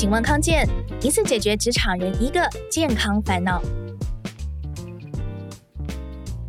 请问康健，一次解决职场人一个健康烦恼。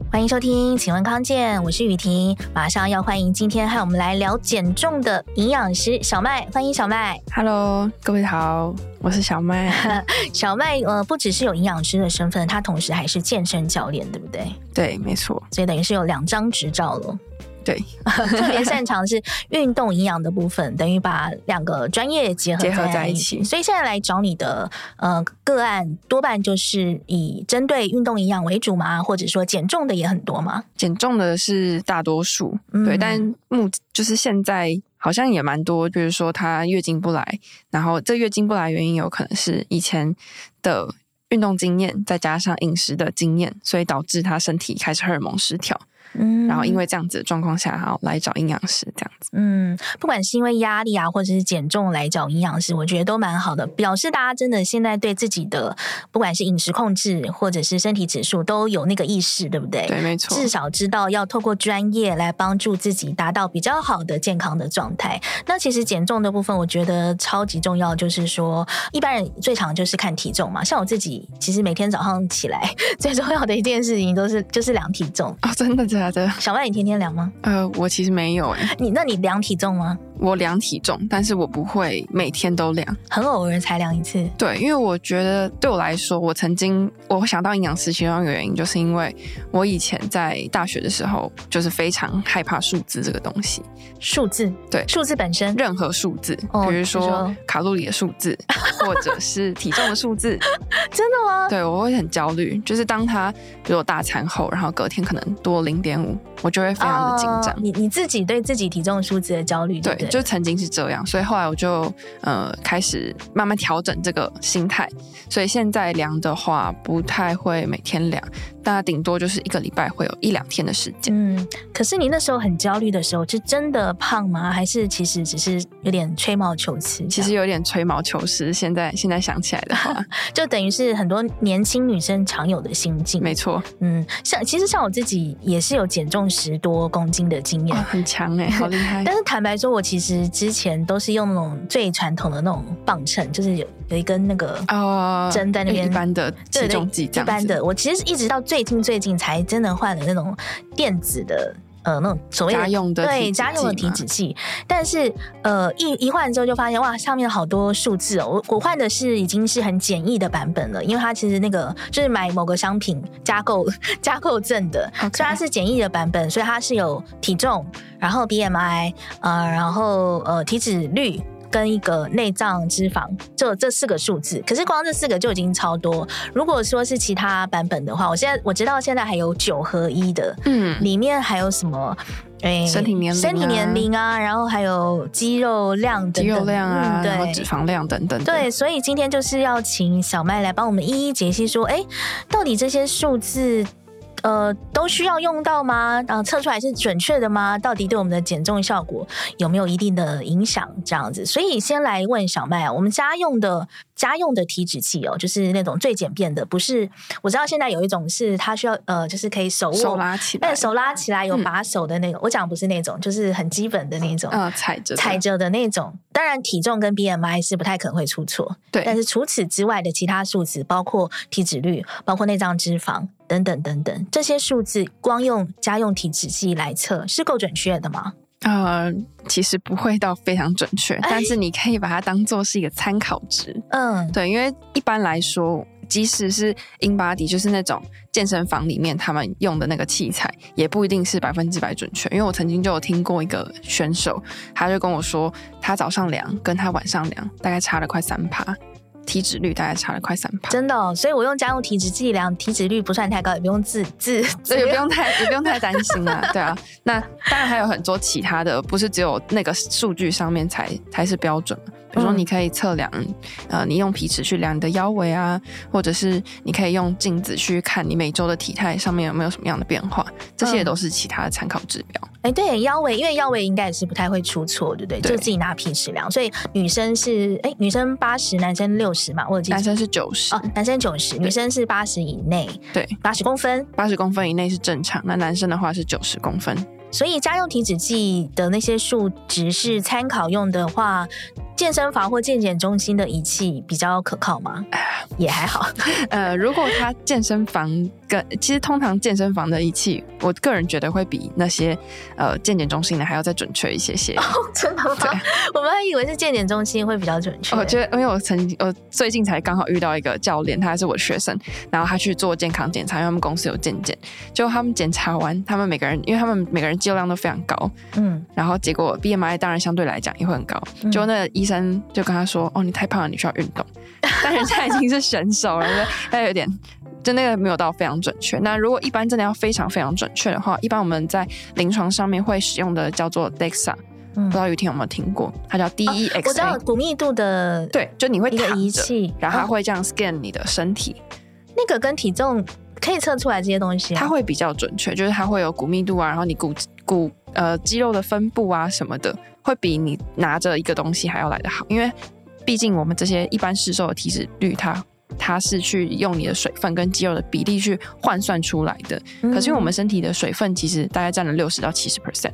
欢迎收听，请问康健，我是雨婷，马上要欢迎今天和我们来聊减重的营养师小麦，欢迎小麦。Hello，各位好，我是小麦。小麦呃，不只是有营养师的身份，他同时还是健身教练，对不对？对，没错。所以等于是有两张执照了。对，特别擅长是运动营养的部分，等于把两个专业结合结合在一起。所以现在来找你的呃个案，多半就是以针对运动营养为主嘛，或者说减重的也很多嘛。减重的是大多数，嗯、对，但目就是现在好像也蛮多，比如说她月经不来，然后这月经不来原因有可能是以前的运动经验，再加上饮食的经验，所以导致她身体开始荷尔蒙失调。嗯，然后因为这样子的状况下，然后，来找营养师这样子。嗯，不管是因为压力啊，或者是减重来找营养师，我觉得都蛮好的，表示大家真的现在对自己的不管是饮食控制或者是身体指数都有那个意识，对不对？对，没错。至少知道要透过专业来帮助自己达到比较好的健康的状态。那其实减重的部分，我觉得超级重要，就是说一般人最常就是看体重嘛。像我自己，其实每天早上起来 最重要的一件事情都是就是量体重啊、哦，真的。小麦，你天天量吗？呃，我其实没有哎。你那你量体重吗？我量体重，但是我不会每天都量，很偶尔才量一次。对，因为我觉得对我来说，我曾经我想到营养师其中一个原因，就是因为我以前在大学的时候，就是非常害怕数字这个东西。数字？对，数字本身，任何数字，哦、比如说卡路里的数字，或者是体重的数字。真的吗？对，我会很焦虑，就是当他比如我大餐后，然后隔天可能多零点五，我就会非常的紧张。哦、你你自己对自己体重数字的焦虑，对，对。就曾经是这样，所以后来我就呃开始慢慢调整这个心态，所以现在量的话不太会每天量，大概顶多就是一个礼拜会有一两天的时间。嗯，可是你那时候很焦虑的时候，是真的胖吗？还是其实只是有点吹毛求疵？其实有点吹毛求疵。现在现在想起来的话，就等于是很多年轻女生常有的心境。没错，嗯，像其实像我自己也是有减重十多公斤的经验，哦，很强哎，好厉害。但是坦白说，我其实之前都是用那种最传统的那种磅秤，就是有有一根那个针在那边，一般的体重计。一般的，我其实一直到最近最近才真的换了那种电子的。呃，那种所谓的家用的对家用的体脂计，但是呃一一换之后就发现哇，上面好多数字哦。我我换的是已经是很简易的版本了，因为它其实那个就是买某个商品加购 加购赠的以它是简易的版本，所以它是有体重，然后 BMI，呃，然后呃体脂率。跟一个内脏脂肪，就这四个数字，可是光这四个就已经超多。如果说是其他版本的话，我现在我知道现在还有九合一的，嗯，里面还有什么？哎，身体年龄、身体年龄啊，然后还有肌肉量等等，肌肉量啊，嗯、对，然后脂肪量等等。对，所以今天就是要请小麦来帮我们一一解析，说，哎，到底这些数字。呃，都需要用到吗？然后测出来是准确的吗？到底对我们的减重效果有没有一定的影响？这样子，所以先来问小麦啊，我们家用的家用的体脂器哦，就是那种最简便的，不是？我知道现在有一种是它需要呃，就是可以手握手拉起来，手拉起来有把手的那种。嗯、我讲不是那种，就是很基本的那种，呃，踩着踩着的那种。当然，体重跟 BMI 是不太可能会出错，对。但是除此之外的其他数值，包括体脂率，包括内脏脂肪。等等等等，这些数字光用家用体脂计来测是够准确的吗？呃，其实不会到非常准确，但是你可以把它当做是一个参考值。嗯，对，因为一般来说，即使是 InBody，就是那种健身房里面他们用的那个器材，也不一定是百分之百准确。因为我曾经就有听过一个选手，他就跟我说，他早上量跟他晚上量大概差了快三趴。体脂率大概差了快三趴，真的哦，所以我用家用体脂计量，体脂率不算太高，也不用自自，所以也不用太也不用太担心啊，对啊。那当然还有很多其他的，不是只有那个数据上面才才是标准。比如说，你可以测量，呃，你用皮尺去量你的腰围啊，或者是你可以用镜子去看你每周的体态上面有没有什么样的变化，这些也都是其他的参考指标。哎、嗯，对，腰围，因为腰围应该也是不太会出错，对不对？对，就自己拿皮尺量。所以女生是，哎，女生八十，男生六十嘛，或者男生是九十，哦，男生九十，女生是八十以内，对，八十公分，八十公分以内是正常。那男生的话是九十公分。所以家用体脂计的那些数值是参考用的话。健身房或健检中心的仪器比较可靠吗？也还好。呃，如果他健身房跟其实通常健身房的仪器，我个人觉得会比那些呃健检中心的还要再准确一些些。哦，真的吗？我们还以为是健检中心会比较准确。我觉得，因为我曾经我最近才刚好遇到一个教练，他还是我的学生，然后他去做健康检查，因为他们公司有健检，结果他们检查完，他们每个人，因为他们每个人肌肉量都非常高，嗯，然后结果 BMI 当然相对来讲也会很高，嗯、就那个医生就跟他说：“哦，你太胖了，你需要运动。” 但人家已经是选手了，他有点就那个没有到非常准确。那如果一般真的要非常非常准确的话，一般我们在临床上面会使用的叫做 DEXA，、嗯、不知道雨婷有没有听过？它叫 DEXA，、哦、我知道骨密度的，对，就你会一个仪器，然后它会这样 scan 你的身体，哦、那个跟体重可以测出来这些东西、啊，它会比较准确，就是它会有骨密度啊，然后你骨骨呃肌肉的分布啊什么的，会比你拿着一个东西还要来得好，因为。毕竟我们这些一般市售的体脂率，它它是去用你的水分跟肌肉的比例去换算出来的。可是因为我们身体的水分其实大概占了六十到七十 percent，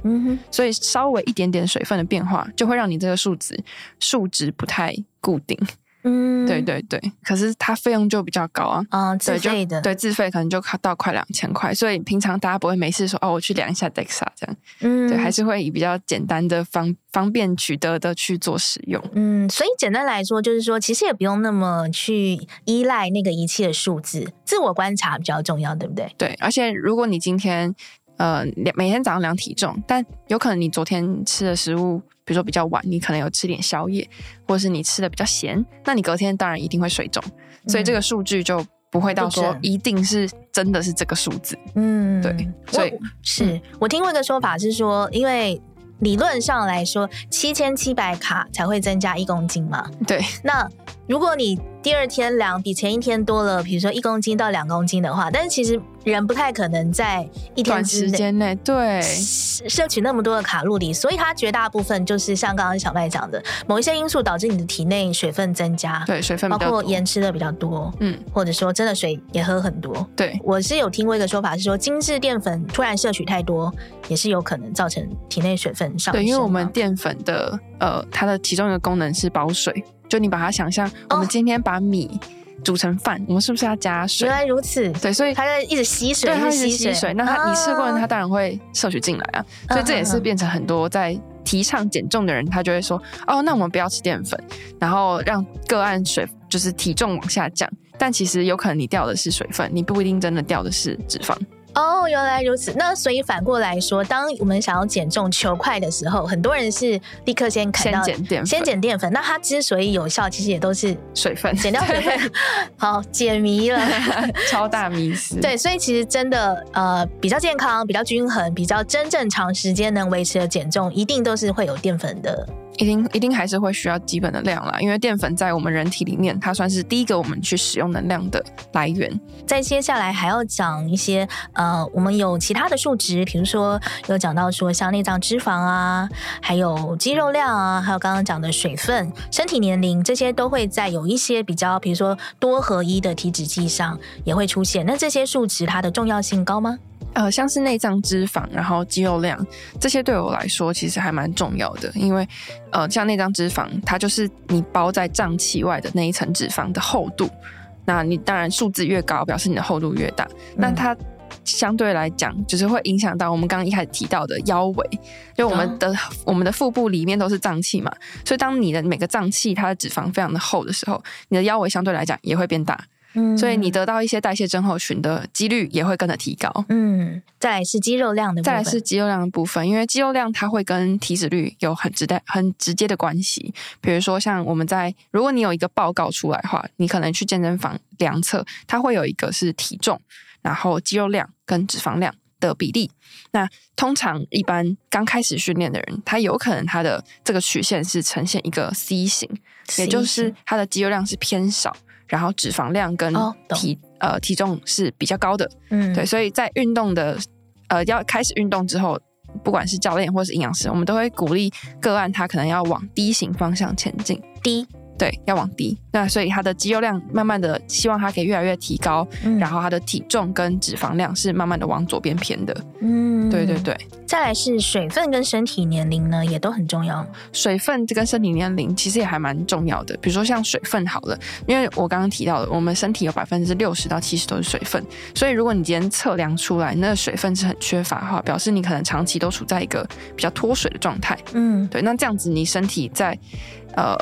所以稍微一点点水分的变化，就会让你这个数值数值不太固定。嗯，对对对，可是它费用就比较高啊，啊、哦，自费的，对，自费可能就到快两千块，所以平常大家不会没事说哦，我去量一下 DEXA 这样，嗯，对，还是会以比较简单的方方便取得的去做使用，嗯，所以简单来说就是说，其实也不用那么去依赖那个仪器的数字，自我观察比较重要，对不对？对，而且如果你今天呃每天早上量体重，但有可能你昨天吃的食物。比如说比较晚，你可能有吃点宵夜，或者是你吃的比较咸，那你隔天当然一定会水肿，嗯、所以这个数据就不会到说一定是真的是这个数字。嗯，对，所以是、嗯、我听过一个说法是说，因为理论上来说，七千七百卡才会增加一公斤嘛。对，那如果你第二天量比前一天多了，比如说一公斤到两公斤的话，但是其实。人不太可能在一天时间内对摄取那么多的卡路里，所以它绝大部分就是像刚刚小麦讲的，某一些因素导致你的体内水分增加，对，水分包括盐吃的比较多，嗯，或者说真的水也喝很多。对，我是有听过一个说法是说，精致淀粉突然摄取太多，也是有可能造成体内水分上升。对，因为我们淀粉的呃，它的其中一个功能是保水，就你把它想象，我们今天把米。哦煮成饭，我们是不是要加水？原来如此，对，所以它在一直吸水，对，它一直吸水。那它你吃过了，它当然会摄取进来啊。所以这也是变成很多在提倡减重的人，他就会说：哦，那我们不要吃淀粉，然后让个案水就是体重往下降。但其实有可能你掉的是水分，你不一定真的掉的是脂肪。哦，原来如此。那所以反过来说，当我们想要减重求快的时候，很多人是立刻先砍到先减淀粉，先减淀粉。那它之所以有效，其实也都是水分，减掉水分。好，解谜了，超大迷思。对，所以其实真的呃比较健康、比较均衡、比较真正长时间能维持的减重，一定都是会有淀粉的。一定一定还是会需要基本的量啦，因为淀粉在我们人体里面，它算是第一个我们去使用能量的来源。再接下来还要讲一些呃，我们有其他的数值，比如说有讲到说像内脏脂肪啊，还有肌肉量啊，还有刚刚讲的水分、身体年龄，这些都会在有一些比较，比如说多合一的体脂计上也会出现。那这些数值它的重要性高吗？呃，像是内脏脂肪，然后肌肉量这些，对我来说其实还蛮重要的，因为呃，像内脏脂肪，它就是你包在脏器外的那一层脂肪的厚度。那你当然数字越高，表示你的厚度越大。嗯、那它相对来讲，就是会影响到我们刚刚一开始提到的腰围，就我们的、嗯、我们的腹部里面都是脏器嘛，所以当你的每个脏器它的脂肪非常的厚的时候，你的腰围相对来讲也会变大。所以你得到一些代谢症候群的几率也会跟着提高。嗯，再来是肌肉量的部分，再来是肌肉量的部分，因为肌肉量它会跟体脂率有很直的、很直接的关系。比如说，像我们在如果你有一个报告出来的话，你可能去健身房量测，它会有一个是体重，然后肌肉量跟脂肪量的比例。那通常一般刚开始训练的人，他有可能他的这个曲线是呈现一个 C 型，也就是他的肌肉量是偏少。然后脂肪量跟体、哦、呃体重是比较高的，嗯，对，所以在运动的呃要开始运动之后，不管是教练或是营养师，我们都会鼓励个案他可能要往低型方向前进。D 对，要往低。那所以他的肌肉量慢慢的，希望他可以越来越提高，嗯、然后他的体重跟脂肪量是慢慢的往左边偏的。嗯，对对对。再来是水分跟身体年龄呢，也都很重要。水分这跟身体年龄其实也还蛮重要的。比如说像水分好了，因为我刚刚提到的，我们身体有百分之六十到七十都是水分，所以如果你今天测量出来那个水分是很缺乏的话，表示你可能长期都处在一个比较脱水的状态。嗯，对，那这样子你身体在呃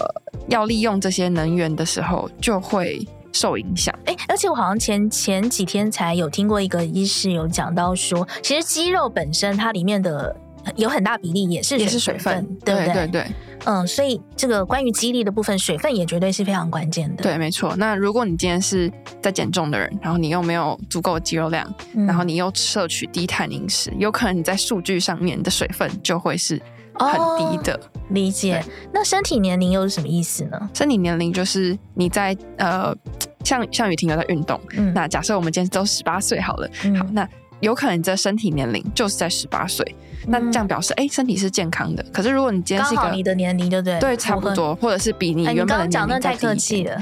要利用这些能源的时候就会受影响。哎，而且我好像前前几天才有听过一个医师有讲到说，其实肌肉本身它里面的。有很大比例也是也是水分，对不对？对对对，嗯，所以这个关于肌力的部分，水分也绝对是非常关键的。对，没错。那如果你今天是在减重的人，然后你又没有足够的肌肉量，嗯、然后你又摄取低碳饮食，有可能你在数据上面的水分就会是很低的。哦、理解。那身体年龄又是什么意思呢？身体年龄就是你在呃，像像雨婷有在运动，嗯、那假设我们今天都十八岁好了，嗯、好，那有可能你的身体年龄就是在十八岁。那这样表示，哎、欸，身体是健康的。可是如果你今天是一个你的年龄，对不对？对，差不多，或者是比你原本的年龄太客气了。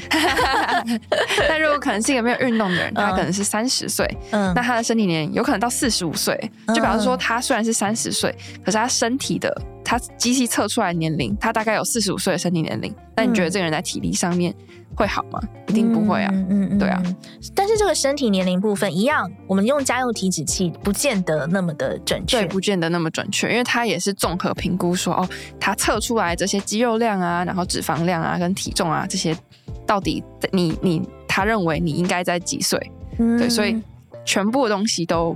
那 如果可能是一个没有运动的人，他可能是三十岁，嗯，那他的身体年龄有可能到四十五岁，就表示说他虽然是三十岁，可是他身体的他机器测出来年龄，他大概有四十五岁的身体年龄。那你觉得这个人在体力上面？会好吗？一定不会啊。嗯对啊。但是这个身体年龄部分一样，我们用家用体脂器不见得那么的准确。对，不见得那么准确，因为它也是综合评估说，哦，它测出来这些肌肉量啊，然后脂肪量啊，跟体重啊这些，到底你你他认为你应该在几岁？嗯、对，所以全部的东西都。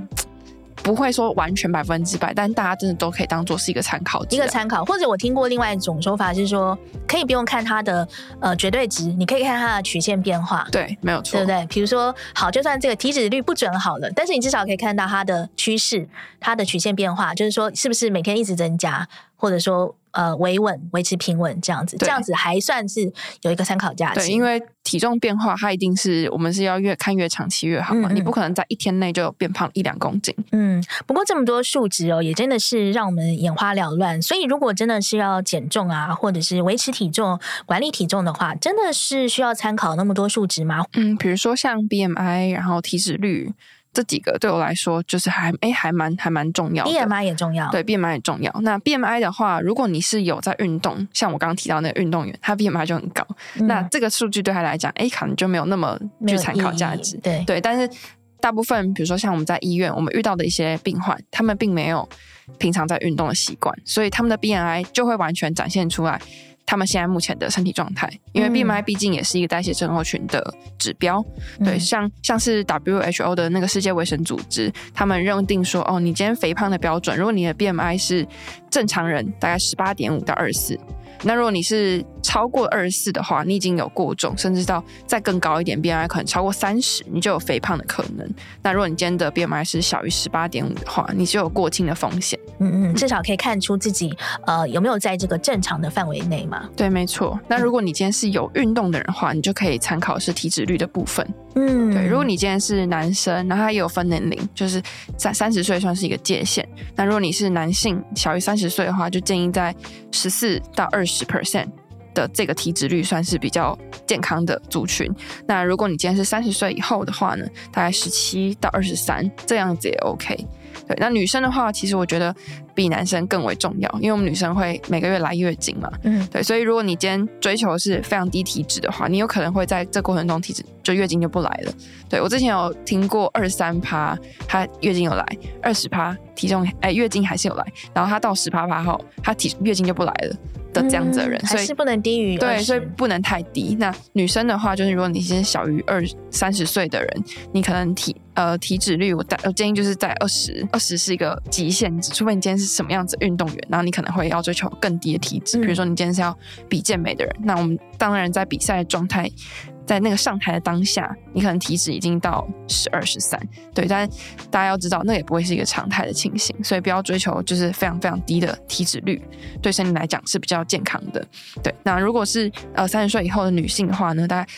不会说完全百分之百，但大家真的都可以当做是一个参考，一个参考。或者我听过另外一种说法是说，可以不用看它的呃绝对值，你可以看它的曲线变化。对，没有错，对不对？比如说，好，就算这个体脂率不准好了，但是你至少可以看到它的趋势，它的曲线变化，就是说是不是每天一直增加，或者说。呃，维稳维持平稳这样子，对这样子还算是有一个参考价值。对，因为体重变化，它一定是我们是要越看越长期越好嘛。嗯嗯，你不可能在一天内就变胖一两公斤。嗯，不过这么多数值哦，也真的是让我们眼花缭乱。所以，如果真的是要减重啊，或者是维持体重、管理体重的话，真的是需要参考那么多数值吗？嗯，比如说像 BMI，然后体脂率。这几个对我来说就是还哎还蛮还蛮重要的，BMI 也重要，对 BMI 也重要。那 BMI 的话，如果你是有在运动，像我刚刚提到那个运动员，他 BMI 就很高，嗯、那这个数据对他来讲，哎可能就没有那么具参考价值。对对，但是大部分比如说像我们在医院，我们遇到的一些病患，他们并没有平常在运动的习惯，所以他们的 BMI 就会完全展现出来。他们现在目前的身体状态，因为 BMI 毕竟也是一个代谢症候群的指标，嗯、对，像像是 WHO 的那个世界卫生组织，他们认定说，哦，你今天肥胖的标准，如果你的 BMI 是正常人，大概十八点五到二十四。那如果你是超过二十四的话，你已经有过重，甚至到再更高一点，BMI 可能超过三十，你就有肥胖的可能。那如果你今天的 BMI 是小于十八点五的话，你就有过轻的风险。嗯嗯，至少可以看出自己呃有没有在这个正常的范围内嘛？对，没错。那如果你今天是有运动的人的话，你就可以参考是体脂率的部分。嗯，对。如果你今天是男生，那他也有分年龄，就是三三十岁算是一个界限。那如果你是男性，小于三十岁的话，就建议在十四到二十 percent 的这个体脂率算是比较健康的族群。那如果你今天是三十岁以后的话呢，大概十七到二十三这样子也 OK。对，那女生的话，其实我觉得比男生更为重要，因为我们女生会每个月来月经嘛。嗯，对，所以如果你今天追求的是非常低体脂的话，你有可能会在这过程中体脂就月经就不来了。对，我之前有听过二十三趴，她月经有来；二十趴体重哎月经还是有来，然后她到十趴趴后，她体月经就不来了。的这样子的人，嗯、所以不能低于对，所以不能太低。那女生的话，就是如果你是小于二三十岁的人，你可能体呃体脂率，我我建议就是在二十，二十是一个极限值，除非你今天是什么样子运动员，然后你可能会要追求更低的体脂。嗯、比如说你今天是要比健美的人，那我们当然在比赛的状态。在那个上台的当下，你可能体脂已经到十二十三，对，但大家要知道，那也不会是一个常态的情形，所以不要追求就是非常非常低的体脂率，对身体来讲是比较健康的。对，那如果是呃三十岁以后的女性的话呢，大概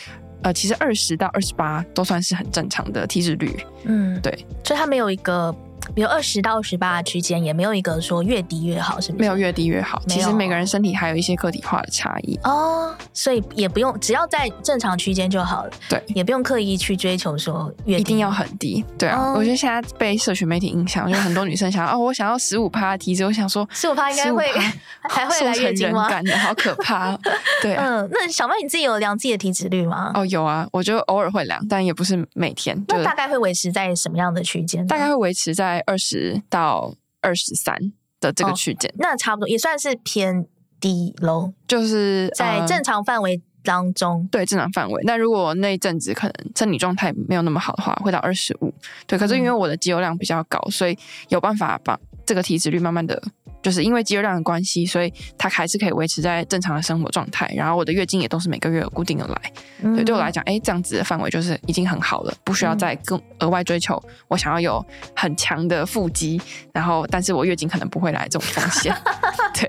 呃其实二十到二十八都算是很正常的体脂率。嗯，对，所以它没有一个比如二十到二十八区间，也没有一个说越低越好，是不是？没有越低越好，其实每个人身体还有一些个体化的差异哦，所以也不用，只要在正常区间就好了。对，也不用刻意去追求说越低一定要很低。对啊，哦、我觉得现在被社群媒体影响，就很多女生想 哦，我想要十五趴的体脂，我想说十五趴应该会 还会来月经吗？感的好可怕。对、啊，嗯，那小麦你自己有量自己的体脂率吗？哦，有啊，我就偶尔会量，但也不是每天。那大概会维持在什么样的区间？大概会维持在二十到二十三的这个区间。哦，那差不多也算是偏低喽，就是在正常范围当中。呃，对，正常范围。那如果那一阵子可能身体状态没有那么好的话，会到二十五。对，可是因为我的肌肉量比较高，所以有办法把这个体脂率慢慢的。就是因为肌肉量的关系，所以它还是可以维持在正常的生活状态。然后我的月经也都是每个月有固定的来，嗯、对，对我来讲，哎，这样子的范围就是已经很好了，不需要再更额外追求。我想要有很强的腹肌，然后但是我月经可能不会来这种风险。对，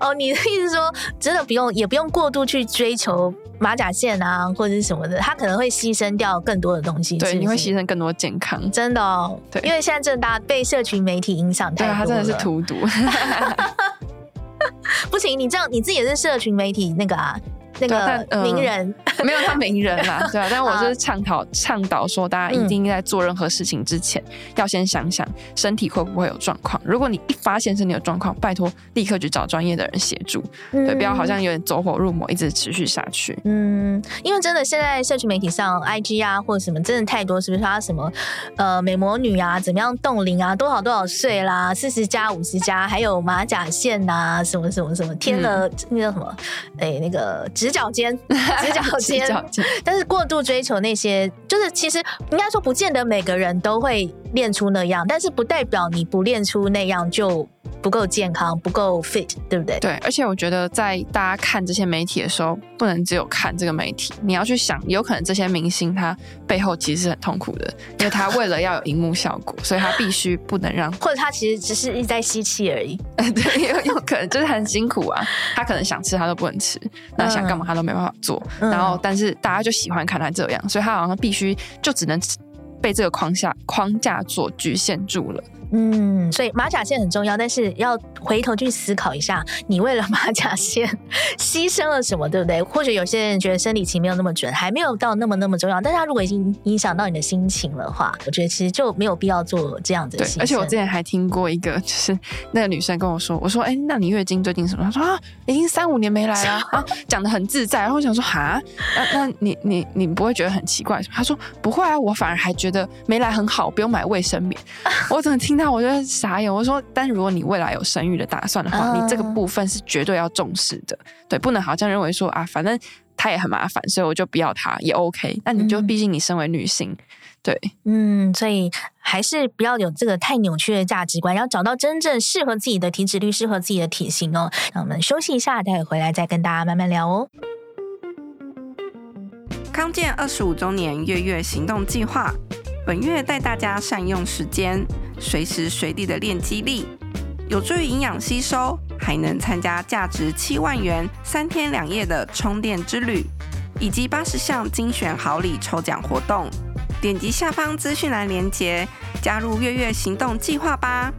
哦，你的意思说，真的不用，也不用过度去追求马甲线啊，或者是什么的，它可能会牺牲掉更多的东西。对，是是你会牺牲更多健康，真的哦。对，因为现在真的大家被社群媒体影响太多了，对，它真的是荼毒。不行，你这样你自己也是社群媒体那个啊。那个名人、呃、没有他名人啦，对啊，但我就是倡导倡导说，大家一定在做任何事情之前，嗯、要先想想身体会不会有状况。如果你一发现身体有状况，拜托立刻去找专业的人协助，嗯、对，不要好像有点走火入魔，一直持续下去。嗯，因为真的现在社群媒体上，IG 啊或者什么，真的太多，是不是？他什么呃美魔女啊，怎么样冻龄啊，多少多少岁啦，四十加五十加，还有马甲线啊，什么什么什么，添了、嗯、那叫什么？哎、欸，那个。直角肩，直角肩，但是过度追求那些，就是其实应该说，不见得每个人都会练出那样，但是不代表你不练出那样就不够健康，不够 fit，对不对？对，而且我觉得在大家看这些媒体的时候，不能只有看这个媒体，你要去想，有可能这些明星他背后其实是很痛苦的，因为他为了要有荧幕效果，所以他必须不能让，或者他其实只是一直在吸气而已。对，有有可能就是很辛苦啊，他可能想吃他都不能吃，那想干嘛他都没办法做，嗯、然后但是大家就喜欢看他这样，所以他好像必须就只能被这个框架框架所局限住了。嗯，所以马甲线很重要，但是要回头去思考一下，你为了马甲线 牺牲了什么，对不对？或许有些人觉得生理期没有那么准，还没有到那么那么重要，但是他如果已经影响到你的心情的话，我觉得其实就没有必要做这样子的牺牲。而且我之前还听过一个，就是那个女生跟我说，我说，哎，那你月经最近什么？她说啊，已经三五年没来了啊，讲得很自在。然后我想说，哈，那那你你你不会觉得很奇怪？她说不会啊，我反而还觉得没来很好，不用买卫生棉。我怎么听到？那我觉得傻眼。我说，但如果你未来有生育的打算的话，嗯、你这个部分是绝对要重视的。对，不能好像认为说啊，反正他也很麻烦，所以我就不要他也 OK。那你就毕竟你身为女性，对，嗯，所以还是不要有这个太扭曲的价值观，要找到真正适合自己的体脂率，适合自己的体型哦。那我们休息一下，待会回来再跟大家慢慢聊哦。康健二十五周年月月行动计划。本月带大家善用时间，随时随地的练肌力，有助于营养吸收，还能参加价值七万元三天两夜的充电之旅，以及八十项精选好礼抽奖活动。点击下方资讯栏链接，加入月月行动计划吧。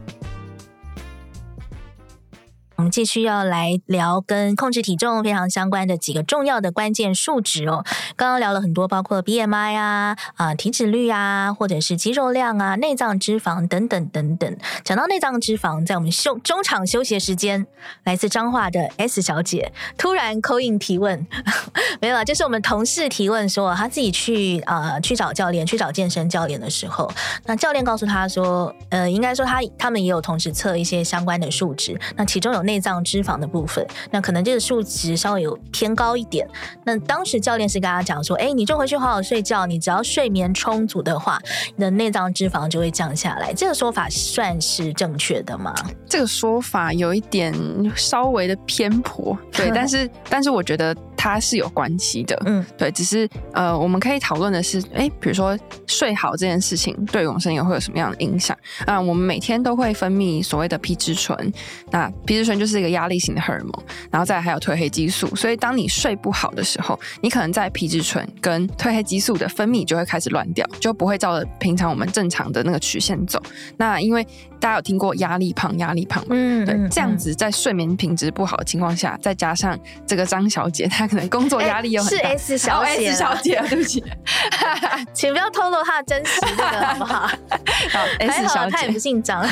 我们继续要来聊跟控制体重非常相关的几个重要的关键数值哦。刚刚聊了很多，包括 BMI 啊、啊、体脂率啊，或者是肌肉量啊、内脏脂肪等等等等。讲到内脏脂肪，在我们休中场休息时间，来自彰化的 S 小姐突然 call in 提问，没有啊，就是我们同事提问说，她自己去啊、呃、去找教练，去找健身教练的时候，那教练告诉她说，呃，应该说他他们也有同时测一些相关的数值，那其中有。内脏脂肪的部分，那可能这个数值稍微有偏高一点。那当时教练是跟他讲说：“哎，你就回去好好睡觉，你只要睡眠充足的话，你的内脏脂肪就会降下来。”这个说法算是正确的吗？这个说法有一点稍微的偏颇，对，但是但是我觉得。它是有关系的。嗯，对，只是呃，我们可以讨论的是，哎，比如说睡好这件事情对于我们身体会有什么样的影响？啊，我们每天都会分泌所谓的皮质醇，那皮质醇就是一个压力型的荷尔蒙，然后再还有褪黑激素。所以当你睡不好的时候，你可能在皮质醇跟褪黑激素的分泌就会开始乱掉，就不会照着平常我们正常的那个曲线走。那因为大家有听过压力胖，压力胖吗？嗯，对，这样子在睡眠品质不好的情况下，再加上这个张小姐她可能工作压力又很大，是 S 小姐，S 小姐，对不起，请不要透露她的真实这个好不好？好，S 小姐她也不姓张。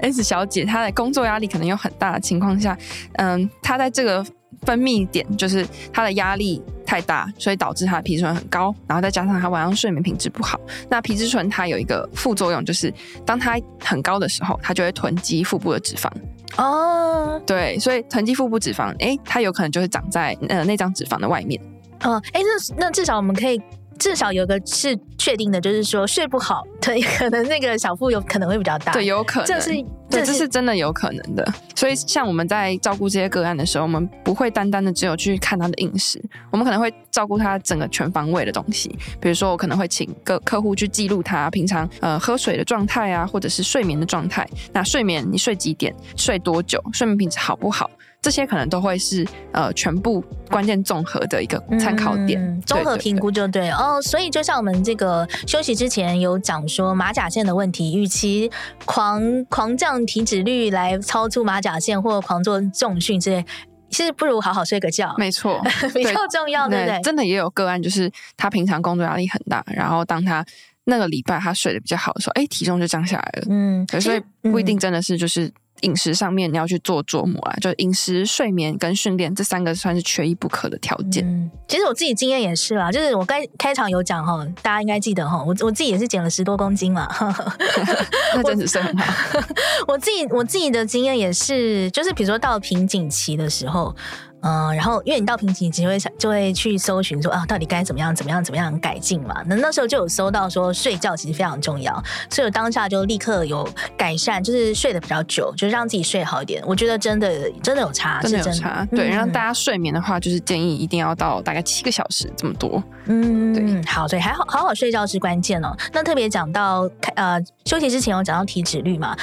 S 小姐她的工作压力可能有很大的情况下，嗯，她在这个。分泌点就是她的压力太大，所以导致她的皮质醇很高，然后再加上她晚上睡眠品质不好。那皮质醇它有一个副作用，就是当它很高的时候，它就会囤积腹部的脂肪。哦，对，所以囤积腹部脂肪，哎，它有可能就是长在呃那张脂肪的外面。嗯，哎，那那至少我们可以。至少有个是确定的，就是说睡不好，对，可能那个小腹有可能会比较大，对，有可能，这是，这是，这是真的有可能的。所以，像我们在照顾这些个案的时候，我们不会单单的只有去看他的饮食，我们可能会照顾他整个全方位的东西。比如说，我可能会请个客户去记录他平常呃喝水的状态啊，或者是睡眠的状态。那睡眠你睡几点？睡多久？睡眠品质好不好？这些可能都会是呃全部关键综合的一个参考点，综合评估就对，哦。所以就像我们这个休息之前有讲说马甲线的问题，与其狂狂降体脂率来超出马甲线，或狂做重训之类，其实不如好好睡个觉。没错，比较重要，对，对不对？真的也有个案，就是他平常工作压力很大，然后当他那个礼拜他睡得比较好的时候，哎，体重就降下来了。嗯，所以不一定真的是就是。饮食上面你要去做琢磨啊，就饮食、睡眠跟训练这三个算是缺一不可的条件。嗯，其实我自己经验也是啦，就是我刚开场有讲哈，大家应该记得哈，我我自己也是减了十多公斤嘛，那真的是很好。我自己我自己的经验也是，就是比如说到瓶颈期的时候。嗯，然后因为你到瓶颈期会想就会去搜寻说啊，到底该怎么样怎么样怎么样改进嘛？那那时候就有搜到说睡觉其实非常重要，所以我当下就立刻有改善，就是睡得比较久，就是让自己睡好一点。我觉得真的真的有差，真的有差。对，让、嗯、大家睡眠的话，就是建议一定要到大概七个小时这么多。嗯，对，好，所以还好好好睡觉是关键哦。那特别讲到呃休息之前有讲到体脂率嘛？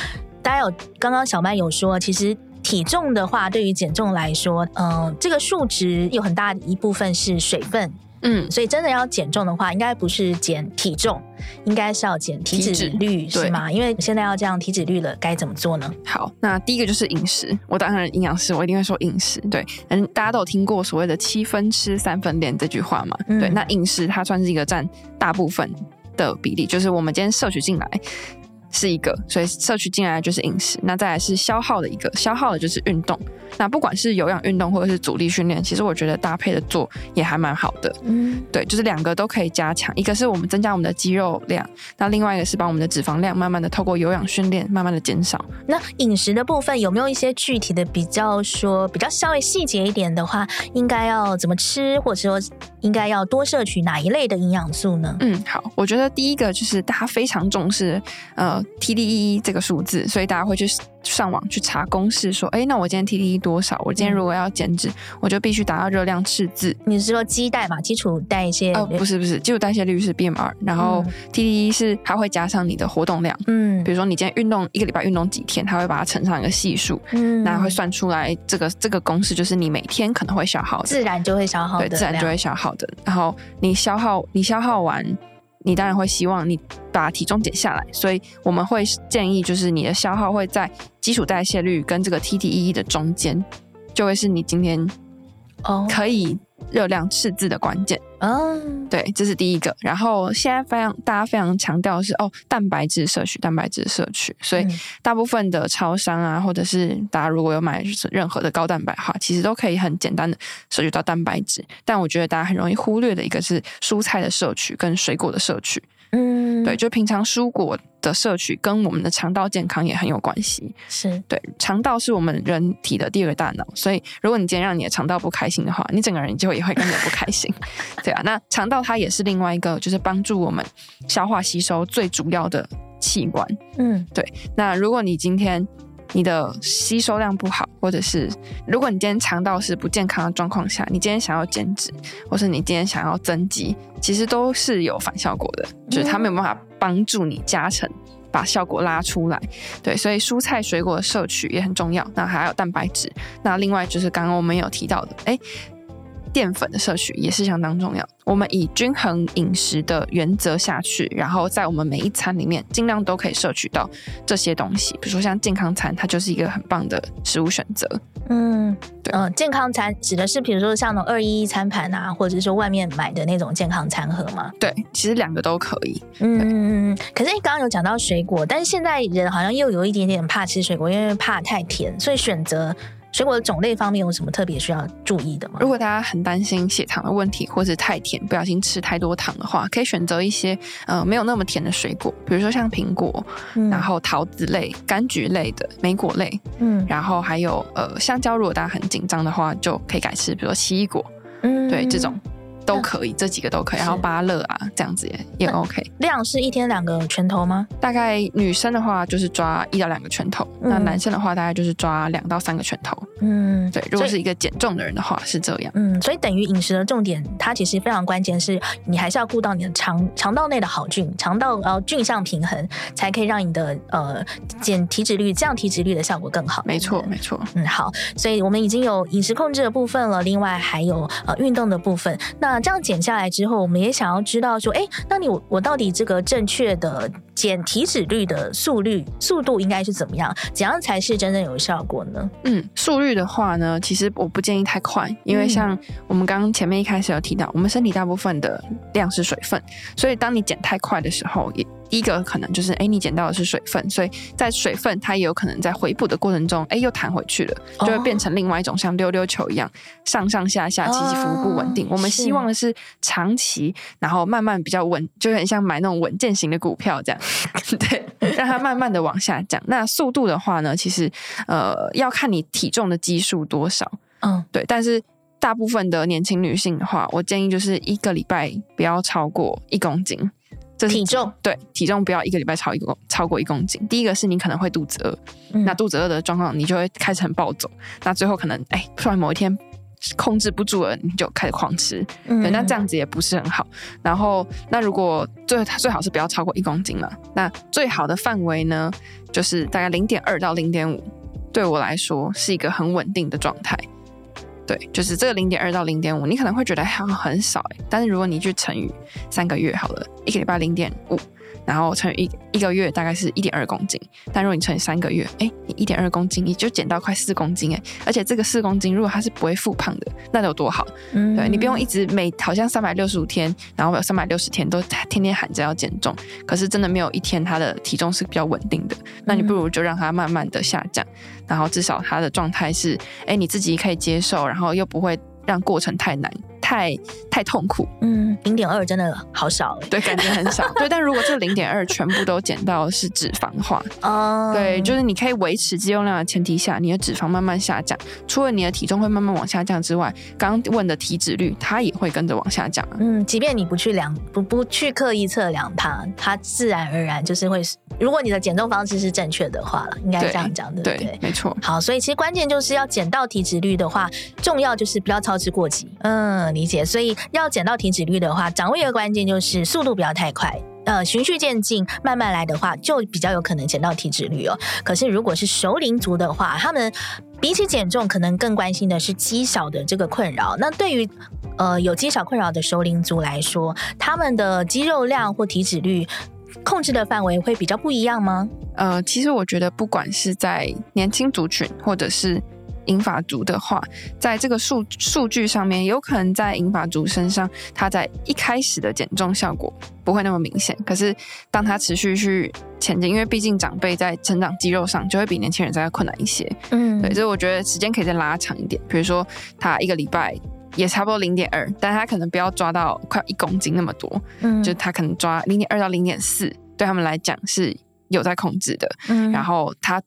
大家有刚刚小曼有说，其实。体重的话，对于减重来说，嗯、呃，这个数值有很大的一部分是水分，嗯，所以真的要减重的话，应该不是减体重，应该是要减体脂率，脂，是吗？因为现在要这样体脂率了，该怎么做呢？好，那第一个就是饮食，我当然营养师，我一定会说饮食，对，嗯，大家都有听过所谓的七分吃三分练这句话嘛，嗯、对，那饮食它算是一个占大部分的比例，就是我们今天摄取进来。是一个，所以摄取进来的就是饮食，那再来是消耗的一个，消耗的就是运动。那不管是有氧运动或者是阻力训练，其实我觉得搭配的做也还蛮好的。嗯，对，就是两个都可以加强，一个是我们增加我们的肌肉量，那另外一个是把我们的脂肪量慢慢的透过有氧训练慢慢的减少。那饮食的部分有没有一些具体的比较说比较稍微细节一点的话，应该要怎么吃，或者说应该要多摄取哪一类的营养素呢？嗯，好，我觉得第一个就是大家非常重视，呃。TDEE 这个数字，所以大家会去上网去查公式，说，哎，那我今天 TDEE 多少？我今天如果要减脂，嗯、我就必须达到热量赤字。你是说基代嘛？基础代谢？哦，不是不是，基础代谢率是 BMR，然后 TDEE 是它会加上你的活动量。嗯，比如说你今天运动一个礼拜运动几天，它会把它乘上一个系数，嗯，那会算出来这个这个公式就是你每天可能会消耗的，自然就会消耗的，对，自然就会消耗的。然后你消耗你消耗完。你当然会希望你把体重减下来，所以我们会建议，就是你的消耗会在基础代谢率跟这个 TDEE 的中间，就会是你今天哦。可以热量赤字的关键。嗯，oh. 对，这是第一个。然后现在非常大家非常强调的是哦，蛋白质摄取，蛋白质摄取。所以大部分的超商啊，或者是大家如果有买任何的高蛋白的话，其实都可以很简单的摄取到蛋白质。但我觉得大家很容易忽略的一个是蔬菜的摄取跟水果的摄取。嗯，对，就平常蔬果的摄取跟我们的肠道健康也很有关系。是对，肠道是我们人体的第二个大脑，所以如果你今天让你的肠道不开心的话，你整个人就也会跟着不开心。对啊，那肠道它也是另外一个，就是帮助我们消化吸收最主要的器官。嗯，对。那如果你今天你的吸收量不好，或者是如果你今天肠道是不健康的状况下，你今天想要减脂，或是你今天想要增肌，其实都是有反效果的，就是它没有办法帮助你加成，把效果拉出来。对，所以蔬菜水果的摄取也很重要。那还有蛋白质，那另外就是刚刚我们有提到的，哎。淀粉的摄取也是相当重要。我们以均衡饮食的原则下去，然后在我们每一餐里面尽量都可以摄取到这些东西。比如说像健康餐，它就是一个很棒的食物选择。嗯，对，嗯、呃，健康餐指的是比如说像那种二一一餐盘啊，或者是说外面买的那种健康餐盒吗？对，其实两个都可以。嗯嗯嗯。可是你刚刚有讲到水果，但是现在人好像又有一点点怕吃水果，因为怕太甜，所以选择。水果的种类方面有什么特别需要注意的吗？如果大家很担心血糖的问题，或是太甜，不小心吃太多糖的话，可以选择一些呃没有那么甜的水果，比如说像苹果，嗯、然后桃子类、柑橘类的莓果类，嗯，然后还有呃香蕉。如果大家很紧张的话，就可以改吃，比如说奇异果，嗯，对这种。都可以，这几个都可以，然后芭乐啊，这样子也也 OK。量是一天两个拳头吗？大概女生的话就是抓一到两个拳头，嗯、那男生的话大概就是抓两到三个拳头。嗯，对。如果是一个减重的人的话是这样。嗯，所以等于饮食的重点，它其实非常关键，是你还是要顾到你的肠肠道内的好菌，肠道呃菌相平衡，才可以让你的呃减体脂率、降体脂率的效果更好。没错，没错。嗯，好。所以我们已经有饮食控制的部分了，另外还有呃运动的部分。那这样减下来之后，我们也想要知道说，哎，那你我到底这个正确的减体脂率的速率速度应该是怎么样？怎样才是真正有效果呢？嗯，速率的话呢，其实我不建议太快，因为像我们刚刚前面一开始有提到，我们身体大部分的量是水分，所以当你减太快的时候，也。第一个可能就是，哎，你捡到的是水分，所以在水分它也有可能在回补的过程中，哎，又弹回去了，就会变成另外一种像溜溜球一样，上上下下起起伏伏不稳定。我们希望的是长期，然后慢慢比较稳，就很像买那种稳健型的股票这样，对，让它慢慢的往下降。那速度的话呢，其实呃要看你体重的基数多少，嗯，对。但是大部分的年轻女性的话，我建议就是一个礼拜不要超过一公斤。这体重对体重不要一个礼拜超一公超过一公斤。第一个是你可能会肚子饿，嗯、那肚子饿的状况你就会开始很暴走，那最后可能哎突然某一天控制不住了，你就开始狂吃，嗯、对，那这样子也不是很好。然后那如果最最好是不要超过一公斤了，那最好的范围呢就是大概零点二到零点五，对我来说是一个很稳定的状态。对，就是这个零点二到零点五，你可能会觉得好像很少哎，但是如果你去乘以三个月好了，一个礼拜零点五。然后乘以一一个月大概是一点二公斤，但如果你乘以三个月，哎，你一点二公斤你就减到快四公斤哎，而且这个四公斤如果它是不会复胖的，那得有多好？嗯，对，你不用一直每好像三百六十五天，然后有三百六十天都天天喊着要减重，可是真的没有一天他的体重是比较稳定的，那你不如就让它慢慢的下降，然后至少它的状态是，哎，你自己可以接受，然后又不会让过程太难。太太痛苦，嗯，零点二真的好少，对，感觉很少，对。但如果这零点二全部都减到是脂肪的话，哦，对，就是你可以维持肌肉量的前提下，你的脂肪慢慢下降，除了你的体重会慢慢往下降之外，刚刚问的体脂率它也会跟着往下降。嗯，即便你不去量，不不去刻意测量它，它自然而然就是会。如果你的减重方式是正确的话了，应该这样讲的，对，对，没错。好，所以其实关键就是要减到体脂率的话，重要就是不要操之过急。嗯。理解，所以要减到体脂率的话，掌握一个关键就是速度不要太快，呃，循序渐进，慢慢来的话，就比较有可能减到体脂率哦。可是如果是熟龄族的话，他们比起减重，可能更关心的是肌少的这个困扰。那对于呃有肌少困扰的熟龄族来说，他们的肌肉量或体脂率控制的范围会比较不一样吗？呃，其实我觉得，不管是在年轻族群，或者是银发族的话，在这个数数据上面，有可能在银发族身上，他在一开始的减重效果不会那么明显。可是当他持续去前进，因为毕竟长辈在成长肌肉上就会比年轻人再要困难一些。嗯，对，所以我觉得时间可以再拉长一点。比如说他一个礼拜也差不多零点二，但他可能不要抓到快一公斤那么多。嗯，就他可能抓零点二到零点四，对他们来讲是有在控制的。嗯，然后他。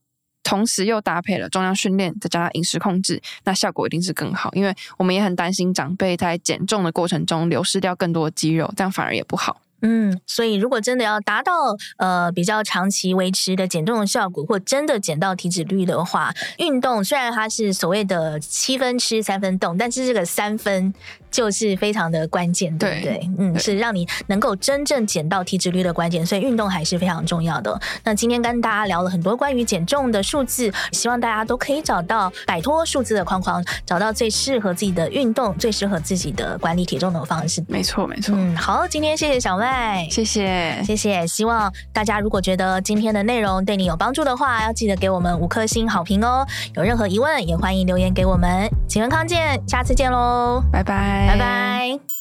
同时又搭配了重量训练，再加上饮食控制，那效果一定是更好。因为我们也很担心长辈在减重的过程中流失掉更多的肌肉，这样反而也不好。嗯，所以如果真的要达到呃比较长期维持的减重的效果，或真的减到体脂率的话，运动虽然它是所谓的七分吃三分动，但是这个三分就是非常的关键，对不对？对嗯，是让你能够真正减到体脂率的关键，所以运动还是非常重要的。那今天跟大家聊了很多关于减重的数字，希望大家都可以找到摆脱数字的框框，找到最适合自己的运动，最适合自己的管理体重的方式。没错，没错。嗯，好，今天谢谢小麦。谢谢，谢谢。希望大家如果觉得今天的内容对你有帮助的话，要记得给我们五颗星好评哦。有任何疑问，也欢迎留言给我们。请问康健，下次见喽，拜拜，拜。